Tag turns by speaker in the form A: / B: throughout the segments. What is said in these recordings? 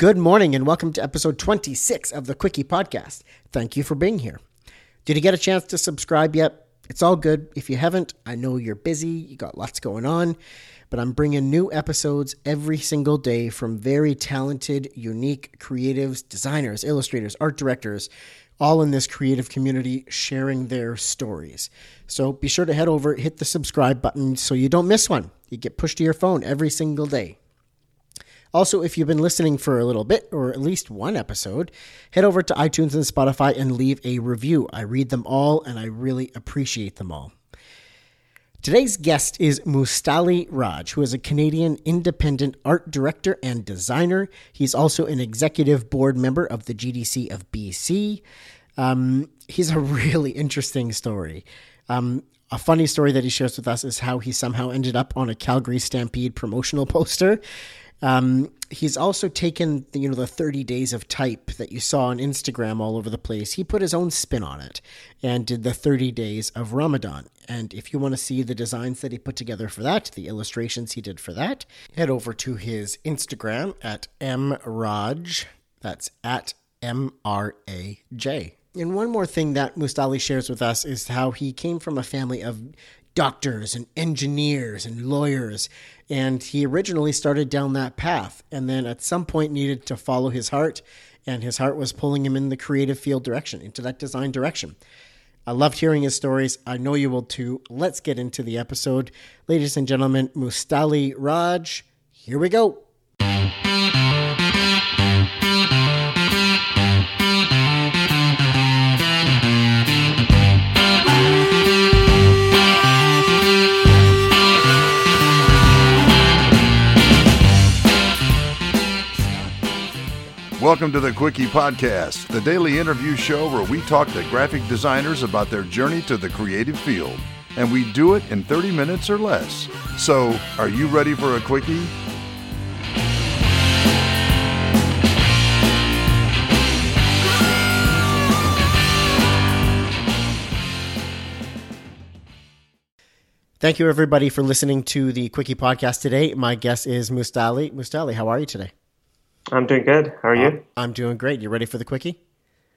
A: Good morning and welcome to episode 26 of the Quickie Podcast. Thank you for being here. Did you get a chance to subscribe yet? It's all good. If you haven't, I know you're busy, you got lots going on, but I'm bringing new episodes every single day from very talented, unique creatives, designers, illustrators, art directors, all in this creative community sharing their stories. So be sure to head over, hit the subscribe button so you don't miss one. You get pushed to your phone every single day. Also, if you've been listening for a little bit, or at least one episode, head over to iTunes and Spotify and leave a review. I read them all and I really appreciate them all. Today's guest is Mustaali Raj, who is a Canadian independent art director and designer. He's also an executive board member of the GDC of BC. Um, he's a really interesting story. Um, a funny story that he shares with us is how he somehow ended up on a Calgary Stampede promotional poster. Um, he's also taken you know the 30 days of type that you saw on Instagram all over the place. He put his own spin on it and did the 30 days of Ramadan. And if you want to see the designs that he put together for that, the illustrations he did for that, head over to his Instagram at mraj. That's at M R A J. And one more thing that Mustaali shares with us is how he came from a family of doctors and engineers and lawyers. And he originally started down that path and then at some point needed to follow his heart. And his heart was pulling him in the creative field direction, into that design direction. I loved hearing his stories. I know you will too. Let's get into the episode. Ladies and gentlemen, Mustaali Raj, here we go.
B: Welcome to the Quickie Podcast, the daily interview show where we talk to graphic designers about their journey to the creative field. And we do it in 30 minutes or less. So, are you ready for a Quickie?
A: Thank you, everybody, for listening to the Quickie Podcast today. My guest is Mustaali. Mustaali, how are you today?
C: I'm doing good. How are you?
A: I'm doing great. You ready for the Quickie?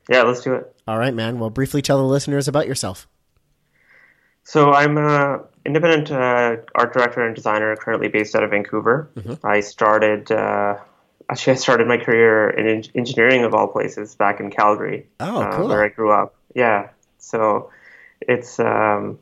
C: Yeah, let's do it.
A: All right, man. Well, briefly tell the listeners about yourself.
C: So, I'm an independent uh, art director and designer currently based out of Vancouver. Mm-hmm. I started, uh, actually, I started my career in engineering of all places back in Calgary,
A: oh, cool.
C: uh, where I grew up. Yeah. So, it's um,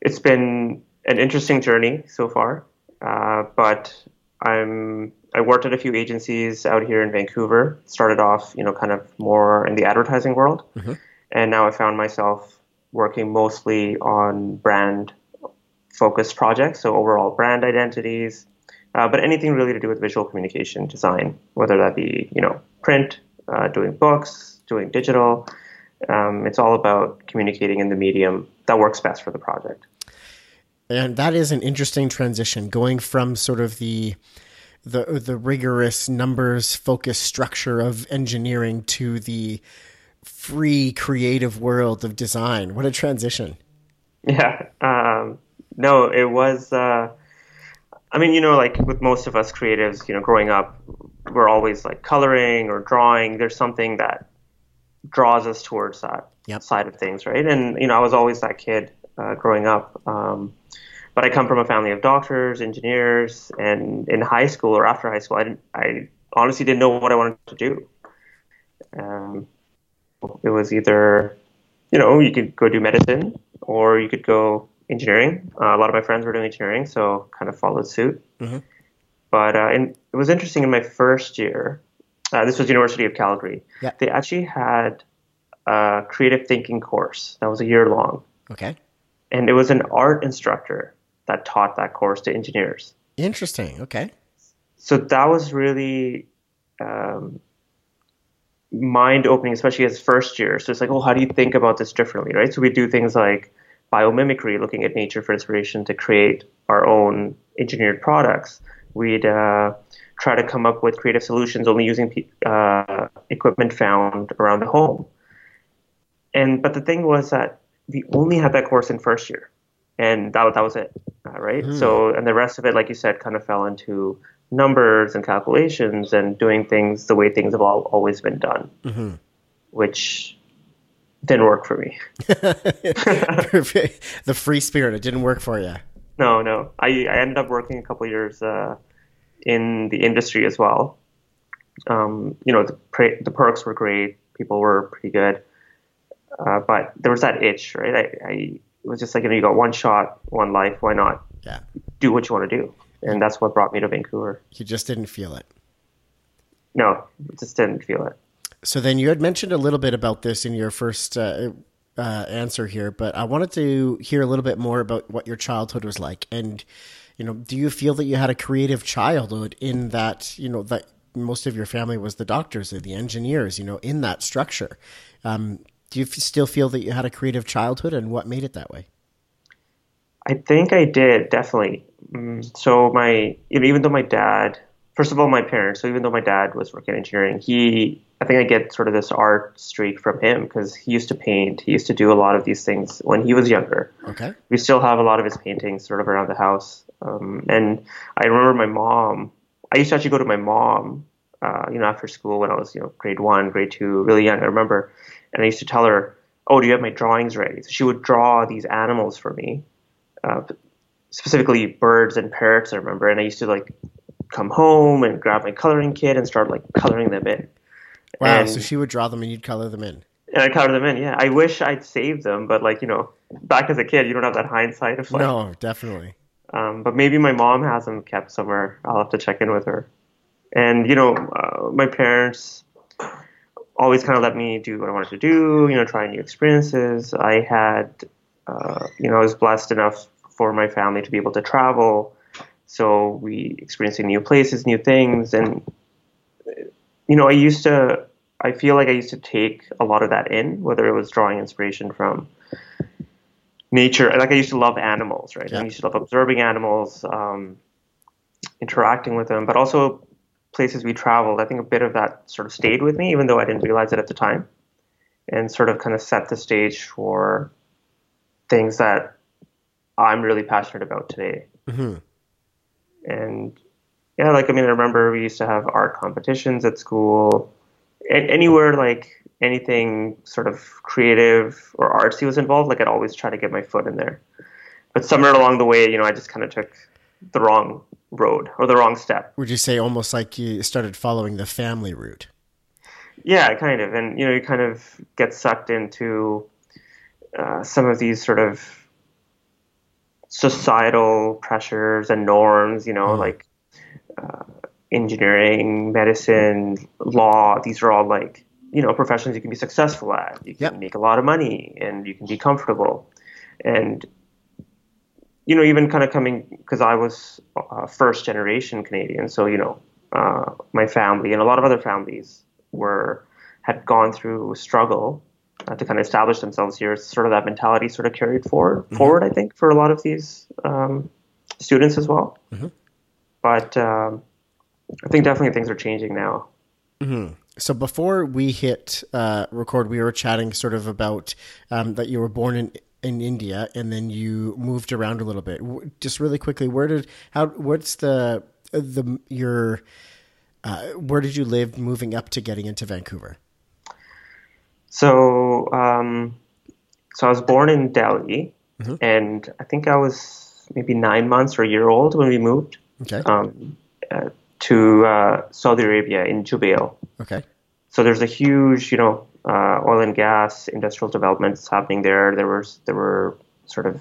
C: it's been an interesting journey so far, uh, but I'm I worked at a few agencies out here in Vancouver. Started off, you know, kind of more in the advertising world, mm-hmm. and now I found myself working mostly on brand focused projects, so overall brand identities, uh, but anything really to do with visual communication design, whether that be you know print, uh, doing books, doing digital. Um, it's all about communicating in the medium that works best for the project.
A: And that is an interesting transition, going from sort of the the the rigorous numbers focused structure of engineering to the free creative world of design. What a transition!
C: Yeah, um, no, it was. Uh, I mean, you know, like with most of us creatives, you know, growing up, we're always like coloring or drawing. There's something that draws us towards that
A: yep.
C: side of things, right? And you know, I was always that kid uh, growing up. Um, but I come from a family of doctors, engineers, and in high school or after high school, I didn't, I honestly didn't know what I wanted to do. Um, it was either, you know, you could go do medicine or you could go engineering. Uh, a lot of my friends were doing engineering, so kind of followed suit. Mm-hmm. But uh, and it was interesting in my first year. Uh, this was University of Calgary.
A: Yeah.
C: They actually had a creative thinking course that was a year long.
A: Okay.
C: And it was an art instructor that taught that course to engineers.
A: Interesting. Okay.
C: So that was really um, mind opening, especially as first year. So it's like, oh, how do you think about this differently, right? So we do things like biomimicry, looking at nature for inspiration to create our own engineered products. We'd uh, try to come up with creative solutions only using uh, equipment found around the home. And but the thing was that we only had that course in first year and that that was it, uh, right? Mm. So and the rest of it, like you said, kind of fell into numbers and calculations and doing things the way things have all, always been done, mm-hmm. which didn't work for me.
A: the free spirit, it didn't work for you.
C: No, no. I, I ended up working a couple years uh, in the industry as well. Um, you know, the, pre- the perks were great. People were pretty good. Uh, but there was that itch, right? I, I it was just like, you know, you got one shot, one life. Why not
A: yeah.
C: do what you want to do? And that's what brought me to Vancouver.
A: You just didn't feel it.
C: No, just didn't feel it.
A: So then you had mentioned a little bit about this in your first uh, uh, answer here, but I wanted to hear a little bit more about what your childhood was like. And, you know, do you feel that you had a creative childhood in that, you know, that most of your family was the doctors or the engineers, you know, in that structure? Um, do you still feel that you had a creative childhood and what made it that way?
C: I think I did, definitely. Mm, so my, you know, even though my dad, first of all, my parents, so even though my dad was working in engineering, he I think I get sort of this art streak from him because he used to paint. He used to do a lot of these things when he was younger.
A: Okay.
C: We still have a lot of his paintings sort of around the house. Um, and I remember my mom. I used to actually go to my mom, uh, you know, after school when I was, you know, grade one, grade two, really young. I remember, and I used to tell her, "Oh, do you have my drawings ready?" So she would draw these animals for me, uh, specifically birds and parrots. I remember, and I used to like come home and grab my coloring kit and start like coloring them in.
A: Wow. And, so she would draw them and you'd color them in.
C: And I'd color them in. Yeah. I wish I'd saved them, but like you know, back as a kid, you don't have that hindsight of like.
A: No, definitely.
C: Um, but maybe my mom has them kept somewhere. I'll have to check in with her. And you know, uh, my parents always kind of let me do what I wanted to do. You know, try new experiences. I had, uh, you know, I was blessed enough for my family to be able to travel. So we experiencing new places, new things, and you know, I used to, I feel like I used to take a lot of that in, whether it was drawing inspiration from nature. Like I used to love animals, right? Yeah. I used to love observing animals, um, interacting with them, but also places we traveled. I think a bit of that sort of stayed with me, even though I didn't realize it at the time, and sort of kind of set the stage for things that I'm really passionate about today. Mm-hmm. And yeah, like I mean, I remember we used to have art competitions at school. anywhere like anything sort of creative or artsy was involved, like I'd always try to get my foot in there. But somewhere along the way, you know, I just kind of took the wrong road or the wrong step.
A: Would you say almost like you started following the family route?
C: Yeah, kind of. And, you know, you kind of get sucked into uh, some of these sort of societal pressures and norms, you know, mm. like uh, engineering, medicine, law. These are all like you know professions you can be successful at. You can yep. make a lot of money and you can be comfortable. And you know, even kind of coming because I was uh, first generation Canadian, so you know, uh, my family and a lot of other families were had gone through struggle uh, to kind of establish themselves here. Sort of that mentality sort of carried forward, mm-hmm. forward, I think, for a lot of these um, students as well. Mm-hmm. But um, I think definitely things are changing now.
A: Mm-hmm. So before we hit uh, record, we were chatting sort of about um, that you were born in in India and then you moved around a little bit. Just really quickly, where did how what's the the your uh, where did you live moving up to getting into Vancouver?
C: So um, so I was born in Delhi, mm-hmm. and I think I was maybe nine months or a year old when we moved
A: okay.
C: um, uh, to uh, Saudi Arabia in Jubail.
A: Okay.
C: So there's a huge, you know, uh, oil and gas industrial developments happening there. There was there were sort of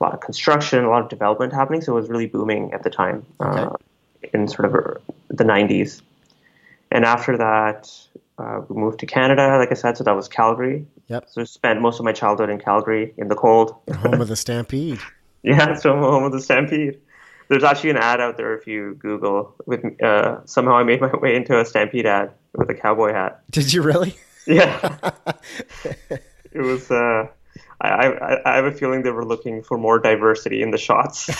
C: a lot of construction, a lot of development happening. So it was really booming at the time uh, okay. in sort of the 90s. And after that, uh, we moved to Canada, like I said. So that was Calgary.
A: Yep.
C: So I spent most of my childhood in Calgary in the cold.
A: home of the Stampede.
C: yeah, so home of the Stampede. There's actually an ad out there if you Google. With uh, somehow I made my way into a Stampede ad with a cowboy hat.
A: Did you really?
C: Yeah. it was. Uh, I, I, I have a feeling they were looking for more diversity in the shots.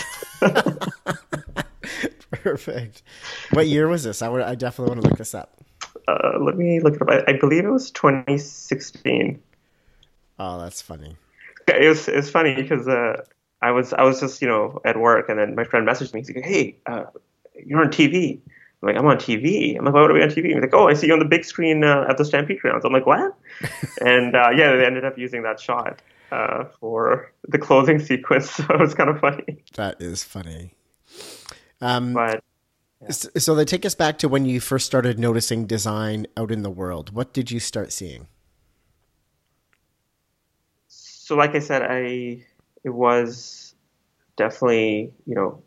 A: Perfect. What year was this? I would. I definitely want to look this up.
C: Uh, let me look it up. I, I believe it was 2016.
A: Oh, that's funny.
C: It was. It's funny because uh, I was I was just you know at work, and then my friend messaged me. He's like, "Hey, uh, you're on TV." I'm like, I'm on TV. I'm like, why would I be on TV? He's like, oh, I see you on the big screen uh, at the Stampede grounds. I'm like, what? and uh, yeah, they ended up using that shot uh, for the closing sequence. So it was kind of funny.
A: That is funny. Um,
C: But
A: s- so they take us back to when you first started noticing design out in the world. What did you start seeing?
C: so, like I said, I it was definitely you know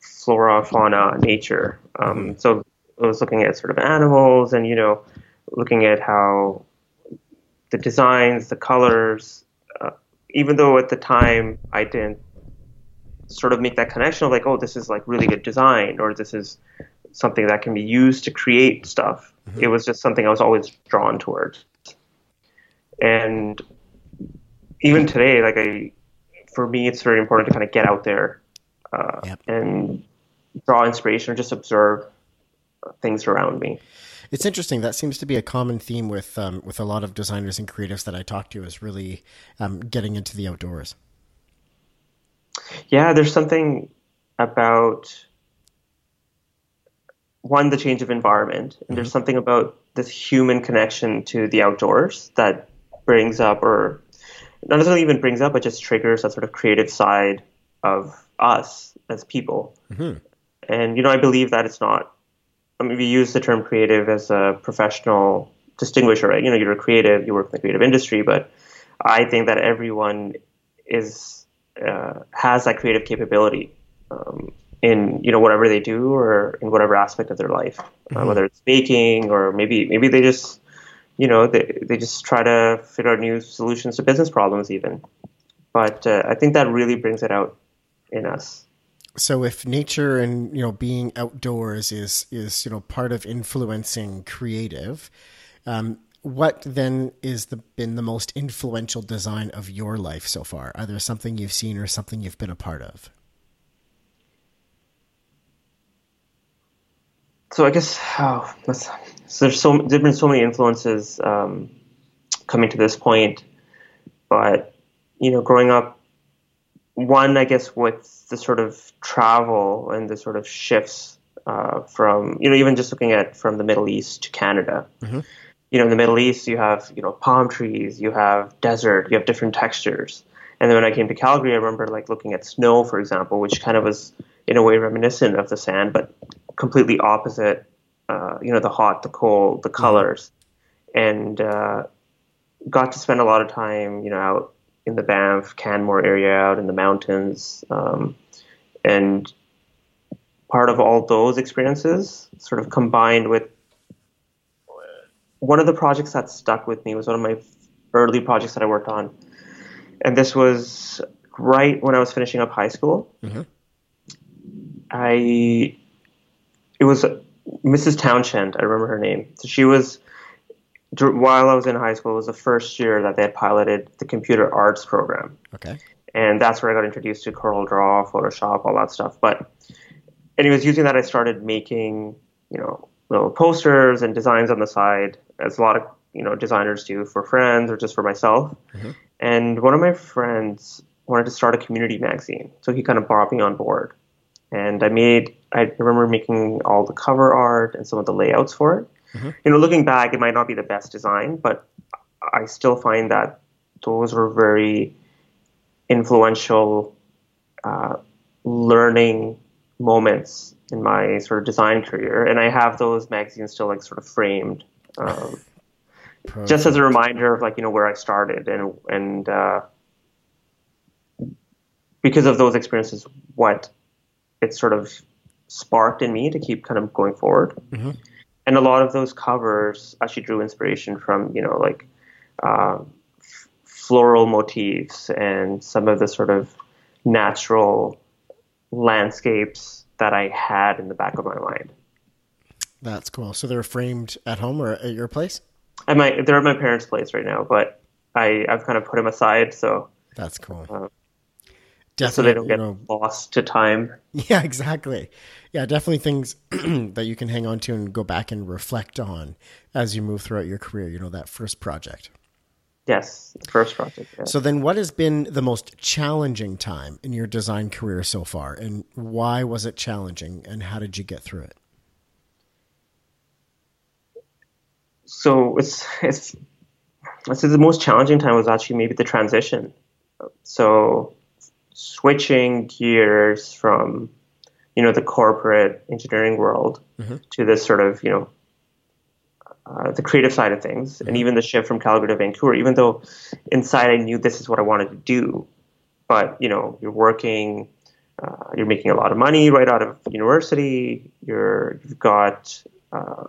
C: flora, fauna, nature. Um, So I was looking at sort of animals and you know looking at how the designs, the colors. Uh, even though at the time I didn't sort of make that connection of like, oh, this is like really good design, or this is something that can be used to create stuff. It was just something I was always drawn towards. And even today, like I, for me, it's very important to kind of get out there uh,
A: Yep.
C: and draw inspiration or just observe things around me.
A: It's interesting. That seems to be a common theme with um, with a lot of designers and creatives that I talk to. Is really um, getting into the outdoors.
C: Yeah, there's something about one, the change of environment, and there's something about this human connection to the outdoors that brings up, or not necessarily even brings up, but just triggers that sort of creative side of us as people. And you know, I believe that it's not. I mean, we use the term creative as a professional distinguisher, right? You know, you're a creative, you work in the creative industry, but I think that everyone is uh, has that creative capability um, in you know whatever they do or in whatever aspect of their life, uh, whether it's baking or maybe maybe they just you know they they just try to figure out new solutions to business problems even. But uh, I think that really brings it out in us.
A: So if nature and you know being outdoors is is you know part of influencing creative, um, what then is the been the most influential design of your life so far? Either something you've seen or something you've been a part of.
C: so I guess oh, that's, so there's so there've been so many influences um, coming to this point, but you know, growing up, one I guess with the sort of travel and the sort of shifts uh, from you know even just looking at from the Middle East to Canada. You know, in the Middle East, you have you know palm trees, you have desert, you have different textures. And then when I came to Calgary, I remember like looking at snow, for example, which kind of was in a way reminiscent of the sand, but completely opposite. Uh, you know, the hot, the cold, the colors, and uh, got to spend a lot of time, you know, out in the Banff, Canmore area, out in the mountains, um, and part of all those experiences, sort of combined with one of the projects that stuck with me was one of my early projects that I worked on, and this was right when I was finishing up high school. I it was Mrs. Townshend. I remember her name. So she was while I was in high school. It was the first year that they had piloted the computer arts program,
A: Okay.
C: and that's where I got introduced to Corel Draw, Photoshop, all that stuff. But anyways, using that, I started making you know little posters and designs on the side, as a lot of you know designers do for friends or just for myself. Mm-hmm. And one of my friends wanted to start a community magazine, so he kind of brought me on board. And I made, I remember making all the cover art and some of the layouts for it. You know, looking back, it might not be the best design, but I still find that those were very influential uh, learning moments in my sort of design career. And I have those magazines still like sort of framed. Um, just as a reminder of like you know where I started and and uh, because of those experiences, what it sort of sparked in me to keep kind of going forward. And a lot of those covers actually drew inspiration from you know like uh, f- floral motifs and some of the sort of natural landscapes that I had in the back of my mind.
A: That's cool. So they're framed at home or at your place?
C: I might they're at my parents' place right now, but I I've kind of put them aside so
A: That's cool. Definitely,
C: so they don't
A: you
C: get
A: know,
C: lost to time.
A: Yeah, exactly. Yeah, definitely things that you can hang on to and go back and reflect on as you move throughout your career, you know, that first project.
C: Yes, the first project. Yeah.
A: So then what has been the most challenging time in your design career so far and why was it challenging and how did you get through it?
C: so it's it's I say the most challenging time was actually maybe the transition. So switching gears from you know the corporate engineering world mm-hmm. to this sort of you know uh, the creative side of things, mm-hmm. and even the shift from Calgary to Vancouver. Even though inside I knew this is what I wanted to do, but you know you're working, uh, you're making a lot of money right out of university. You're you've got uh,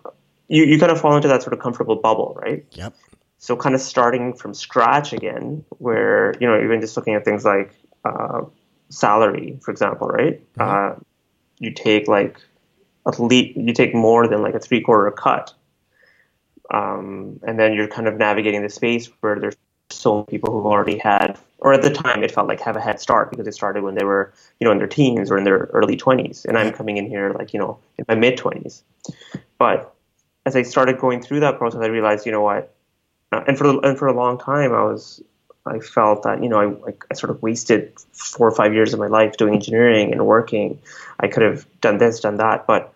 C: you you kind of fall into that sort of comfortable bubble, right?
A: Yep.
C: So kind of starting from scratch again, where you know even just looking at things like uh, salary, for example, right? Mm-hmm. Uh, you take like at least you take more than like a three quarter cut, um, and then you're kind of navigating the space where there's so many people who've already had, or at the time it felt like have a head start because it started when they were you know in their teens or in their early 20s, and I'm coming in here like you know in my mid 20s, but as I started going through that process, I realized you know what, uh, and for and for a long time I was I felt that you know I I sort of wasted four or five years of my life doing engineering and working. I could have done this, done that, but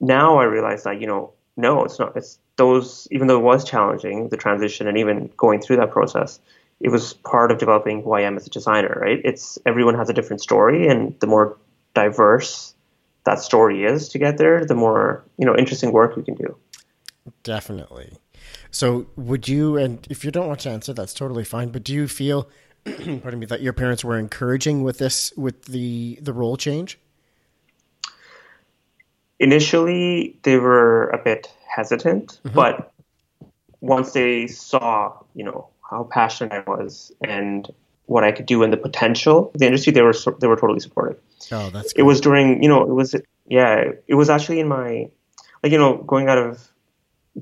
C: now I realize that you know no, it's not. It's those even though it was challenging the transition and even going through that process, it was part of developing who I am as a designer. Right? It's everyone has a different story, and the more diverse that story is to get there, the more you know interesting work we can do.
A: Definitely. So, would you, and if you don't want to answer, that's totally fine. But do you feel, pardon me, that your parents were encouraging with this, with the the role change?
C: Initially, they were a bit hesitant, mm-hmm. but once they saw, you know, how passionate I was and what I could do and the potential, the industry, they were they were totally supportive.
A: Oh, that's.
C: Good. It was during, you know, it was yeah, it was actually in my, like you know, going out of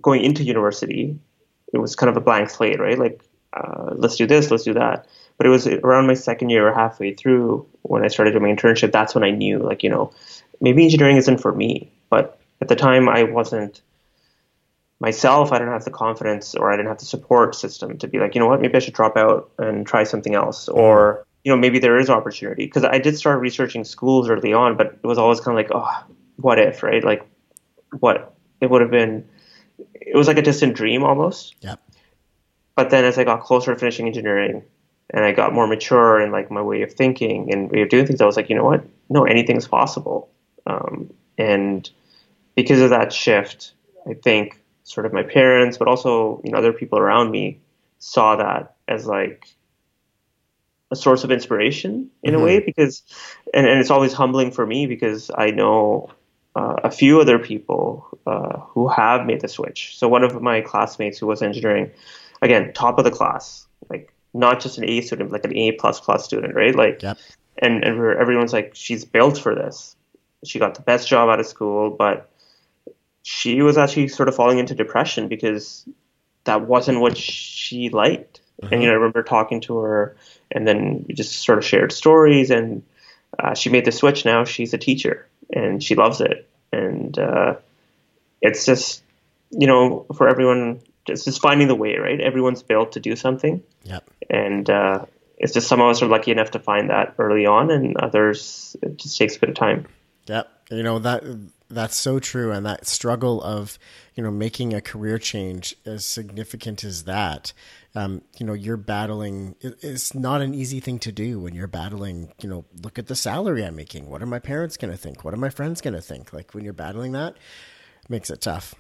C: going into university, it was kind of a blank slate, right? Like, uh, let's do this, let's do that. But it was around my second year or halfway through when I started doing my internship. That's when I knew, like, you know, maybe engineering isn't for me. But at the time, I wasn't myself. I didn't have the confidence, or I didn't have the support system to be like, you know what, maybe I should drop out and try something else, or you know, maybe there is opportunity. Because I did start researching schools early on, but it was always kind of like, oh, what if, right? Like, what it would have been it was like a distant dream almost.
A: Yeah.
C: But then as I got closer to finishing engineering and I got more mature in like my way of thinking and way of doing things, I was like, you know what? No, anything's possible. Um, and because of that shift, I think sort of my parents, but also you know other people around me saw that as like a source of inspiration in mm-hmm. a way because and, and it's always humbling for me because I know uh, a few other people uh, who have made the switch. So one of my classmates who was engineering, again, top of the class, like not just an A student, like an A plus plus student, right? Like,
A: yep.
C: and and everyone's like, she's built for this. She got the best job out of school, but she was actually sort of falling into depression because that wasn't what she liked. Mm-hmm. And you know, I remember talking to her, and then we just sort of shared stories, and uh, she made the switch. Now she's a teacher, and she loves it. And uh, it's just, you know, for everyone, it's just finding the way, right? Everyone's built to do something.
A: Yep.
C: And uh, it's just some of us are lucky enough to find that early on, and others it just takes a bit of time.
A: Yep. You know that that's so true, and that struggle of you know making a career change as significant as that um, you know, you're battling. It's not an easy thing to do when you're battling. You know, look at the salary I'm making. What are my parents going to think? What are my friends going to think? Like when you're battling that, it makes it tough.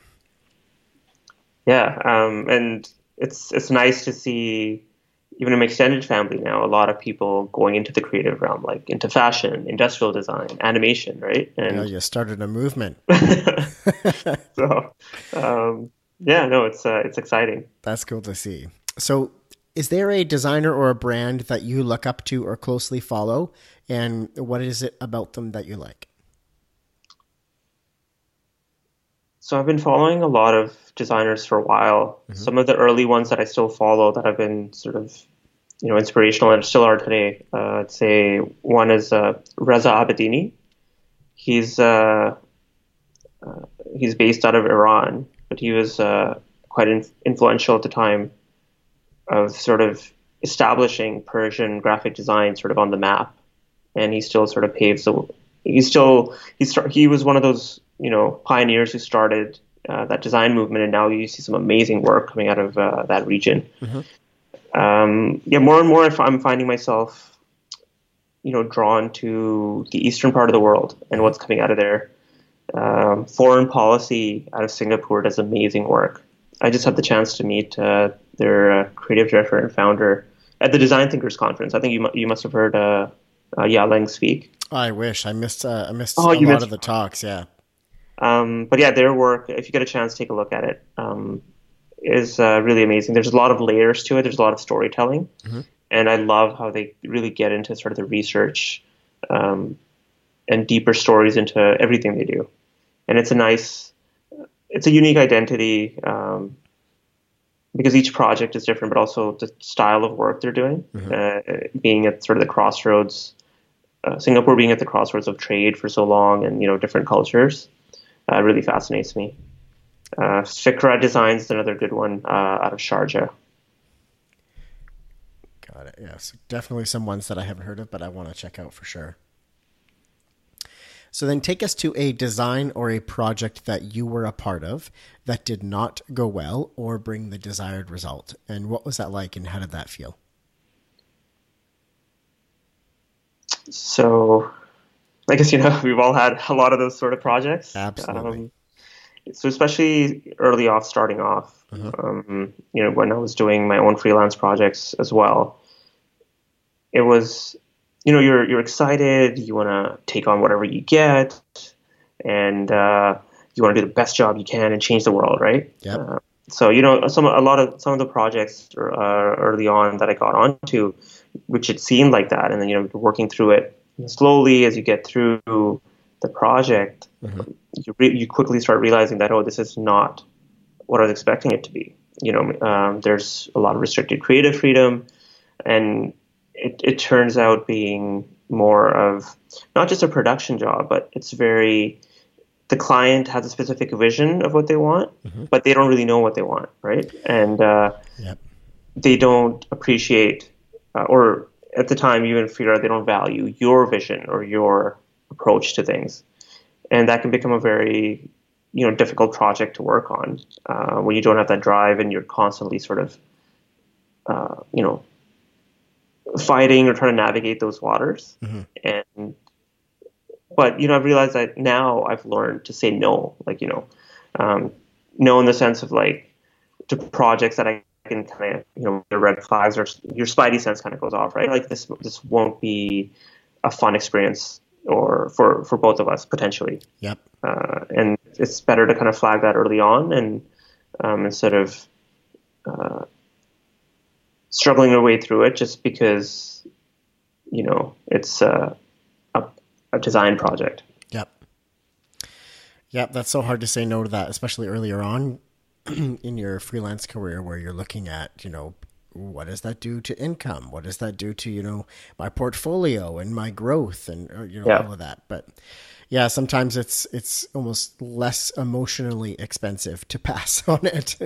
C: Yeah, um, and it's it's nice to see even in my extended family now, a lot of people going into the creative realm, like into fashion, industrial design, animation, right?
A: And yeah, you started a movement.
C: so, um, yeah, no, it's uh, it's exciting.
A: That's cool to see. So, is there a designer or a brand that you look up to or closely follow? And what is it about them that you like?
C: So, I've been following a lot of designers for a while. Mm-hmm. Some of the early ones that I still follow that have been sort of you know inspirational and still are today. Uh, I'd say one is uh, Reza Abedini. He's uh, uh, he's based out of Iran, but he was uh, quite in- influential at the time of sort of establishing Persian graphic design sort of on the map, and he still sort of paves the. He still he he was one of those you know pioneers who started uh, that design movement, and now you see some amazing work coming out of uh, that region. Um, yeah, more and more I'm finding myself, you know, drawn to the eastern part of the world and what's coming out of there. Um, foreign policy out of Singapore does amazing work. I just had the chance to meet uh, their uh, creative director and founder at the Design Thinkers conference. I think you mu- you must have heard uh, uh, Yah-Leng speak.
A: I wish I missed. Uh, I missed
C: Oh,
A: a lot
C: missed-
A: of the talks. Yeah.
C: Um, but yeah, their work, if you get a chance, take a look at it. Um, is uh, really amazing. There's a lot of layers to it. There's a lot of storytelling, and I love how they really get into sort of the research um, and deeper stories into everything they do. And it's a nice, it's a unique identity um, because each project is different, but also the style of work they're doing, uh, being at sort of the crossroads. Uh, Singapore being at the crossroads of trade for so long, and you know different cultures, uh, really fascinates me. Uh, Fikra Designs is another good one uh, out of Sharjah.
A: Got it. Yes, definitely some ones that I haven't heard of, but I want to check out for sure. So then, take us to a design or a project that you were a part of that did not go well or bring the desired result, and what was that like, and how did that feel?
C: So, I guess you know we've all had a lot of those sort of projects.
A: Absolutely.
C: Um, so especially early off, starting off, um, you know, when I was doing my own freelance projects as well, it was, you know, you're you're excited, you want to take on whatever you get, and uh, you want to do the best job you can and change the world, right?
A: Yep.
C: Uh, so you know, some a lot of some of the projects uh, early on that I got onto, which it seemed like that, and then you know, working through it slowly as you get through the project, you re- you quickly start realizing that oh, this is not what I was expecting it to be. You know, um, there's a lot of restricted creative freedom, and it, it turns out being more of not just a production job, but it's very the client has a specific vision of what they want, but they don't really know what they want, right? And uh,
A: Yep.
C: they don't appreciate, uh, or at the time, you even figure out they don't value your vision or your approach to things, and that can become a very, you know, difficult project to work on uh, when you don't have that drive and you're constantly sort of, uh, you know, fighting or trying to navigate those waters. And but you know, I've realized that now I've learned to say no, like you know, um, no in the sense of like to projects that I can kind of you know the red flags or your spidey sense kind of goes off, right? Like this this won't be a fun experience or for for both of us potentially,
A: Yep.
C: uh, and it's better to kind of flag that early on and um, instead of uh, struggling our way through it just because you know it's uh, a a design project.
A: Yep. Yep. That's so hard to say no to that, especially earlier on in your freelance career where you're looking at, you know, what does that do to income? What does that do to, you know, my portfolio and my growth and, uh, you know,
C: Yeah.
A: all of that. But yeah, sometimes it's, it's almost less emotionally expensive to pass on it.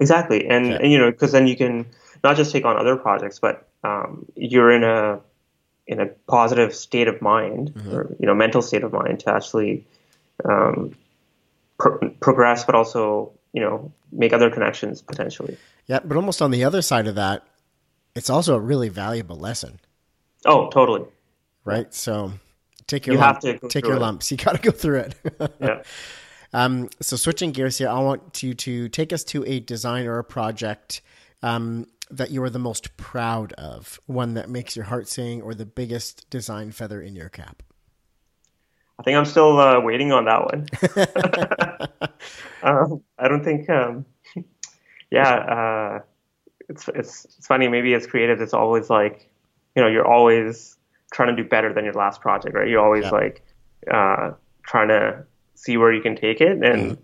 C: Exactly, and,
A: Yeah.
C: and you know, because then you can not just take on other projects, but um, you're in a in a positive state of mind, or you know, mental state of mind to actually um, pro- progress, but also you know, make other connections potentially.
A: yeah. But almost on the other side of that, it's also a really valuable lesson.
C: Oh, totally.
A: right? So take your
C: You
A: lump-
C: have to
A: take your
C: it.
A: lumps. You got to go through it.
C: Yeah.
A: um, so switching gears here, I want you to take us to a design or a project um, that you are the most proud of, one that makes your heart sing, or the biggest design feather in your cap.
C: I think I'm still uh, waiting on that one. um, I don't think. Um, yeah, uh, it's it's it's funny. Maybe as creatives, it's always like, you know, you're always trying to do better than your last project, right? You're always
A: Yeah.
C: like uh, trying to see where you can take it. And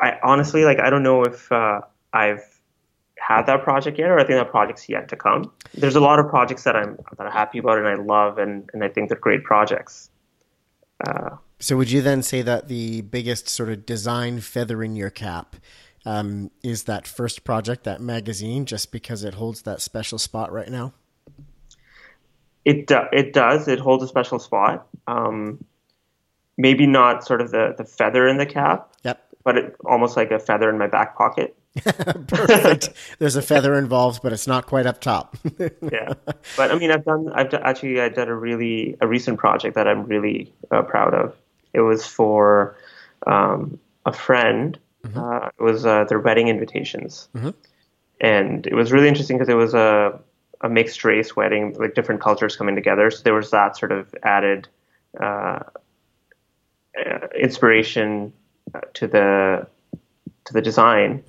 C: I honestly, like, I don't know if uh, I've had that project yet, or I think that project's yet to come. There's a lot of projects that I'm that I'm happy about and I love, and and I think they're great projects.
A: So would you then say that the biggest sort of design feather in your cap um, is that first project, that magazine, just because it holds that special spot right now?
C: It do, it does. It holds a special spot. Um, maybe not sort of the, the feather in the cap,
A: Yep.
C: but it, almost like a feather in my back pocket.
A: Perfect. There's a feather involved, but it's not quite up top.
C: yeah, but I mean, I've done. I've d- actually I did a really a recent project that I'm really uh, proud of. It was for um, a friend. Uh, it was uh, their wedding invitations, and it was really interesting because it was a a mixed race wedding, like different cultures coming together. So there was that sort of added uh, uh, inspiration uh, to the to the design.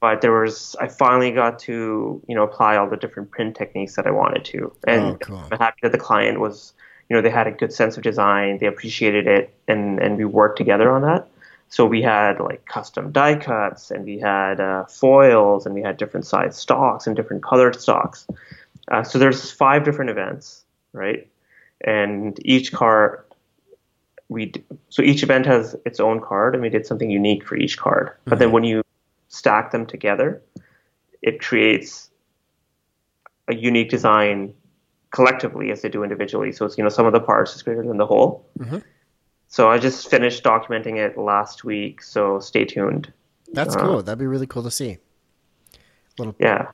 C: But there was, I finally got to, you know, apply all the different print techniques that I wanted to, and
A: Oh, cool.
C: I'm happy that the client was, you know, they had a good sense of design, they appreciated it, and and we worked together on that. So we had like custom die cuts, and we had uh, foils, and we had different size stocks and different colored stocks. Uh, so there's five different events, right? And each card, we d- so each event has its own card, and we did something unique for each card. But then when you stack them together, it creates a unique design collectively as they do individually. So it's you know some of the parts is greater than the whole. Mm-hmm. So I just finished documenting it last week. So stay tuned.
A: That's uh, cool. That'd be really cool to see. Little
C: Yeah.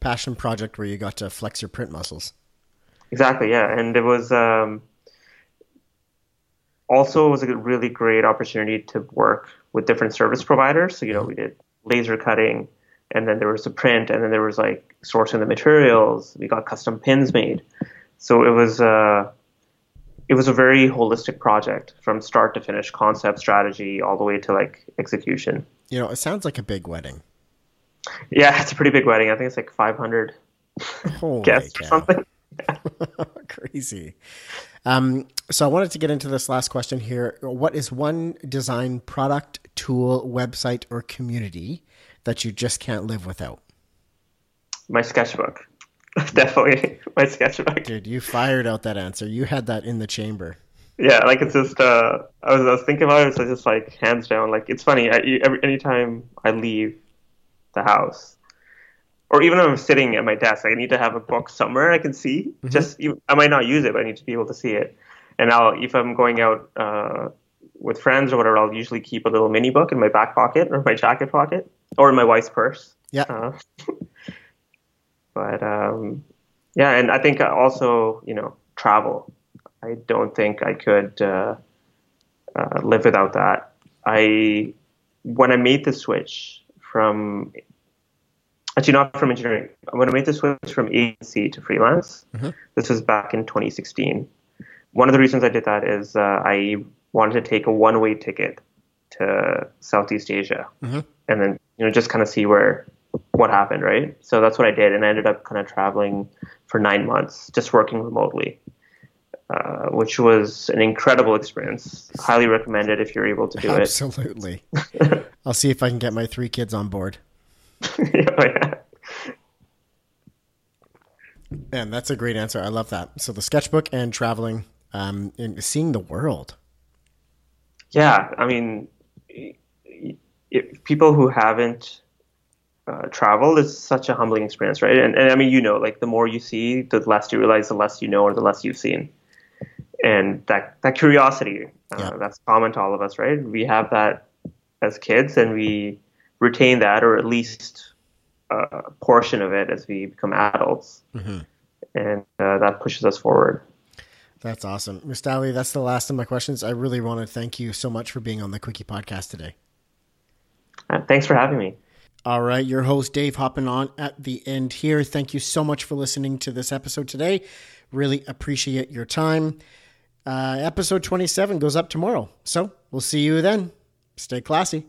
A: passion project where you got to flex your print muscles.
C: Exactly, yeah, and it was um, also it was a really great opportunity to work with different service providers. So you know, mm-hmm. we did laser cutting, and then there was the print, and then there was like sourcing the materials. We got custom pins made, so it was uh, it was a very holistic project from start to finish, concept, strategy, all the way to like execution.
A: You know, it sounds like a big wedding.
C: Yeah, it's a pretty big wedding. I think it's like 500
A: Holy
C: guests or something.
A: Crazy. Um, so I wanted to get into this last question here. What is one design product, tool, website, or community that you just can't live without?
C: My sketchbook, definitely my sketchbook.
A: Dude, you fired out that answer. You had that in the chamber.
C: Yeah, like it's just uh, I was I was thinking about it. So just like hands down, like it's funny. I, every anytime I leave the house, or even if I'm sitting at my desk, I need to have a book somewhere I can see. Just I might not use it, but I need to be able to see it. And I'll if I'm going out uh, with friends or whatever, I'll usually keep a little mini book in my back pocket or my jacket pocket or in my wife's purse.
A: Yeah.
C: Uh, but um, yeah, and I think also you know travel. I don't think I could uh, uh, live without that. I when I made the switch from actually not from engineering when I made the switch from agency to freelance. This was back in 2016. One of the reasons I did that is uh, I wanted to take a one-way ticket to Southeast Asia, and then you know just kind of see where what happened, right? So that's what I did, and I ended up kind of traveling for nine months, just working remotely, uh, which was an incredible experience. Highly recommend it if you're able to do it.
A: Absolutely. I'll see if I can get my three kids on board.
C: yeah.
A: And that's a great answer. I love that. So the sketchbook and traveling um, and seeing the world.
C: Yeah, I mean, if people who haven't uh, traveled, it's such a humbling experience, right? And, and I mean, you know, like the more you see, the less you realize, the less you know, or the less you've seen. And that that curiosity, uh,
A: Yeah.
C: that's common to all of us, right? We have that as kids, and we retain that, or at least a portion of it as we become adults, and uh, that pushes us forward.
A: That's awesome. Mustaali, that's the last of my questions. I really want to thank you so much for being on the Quickie podcast today.
C: Uh, thanks for having me.
A: All right, your host Dave hopping on at the end here. Thank you so much for listening to this episode today. Really appreciate your time. Uh, episode 27 goes up tomorrow. So we'll see you then. Stay classy.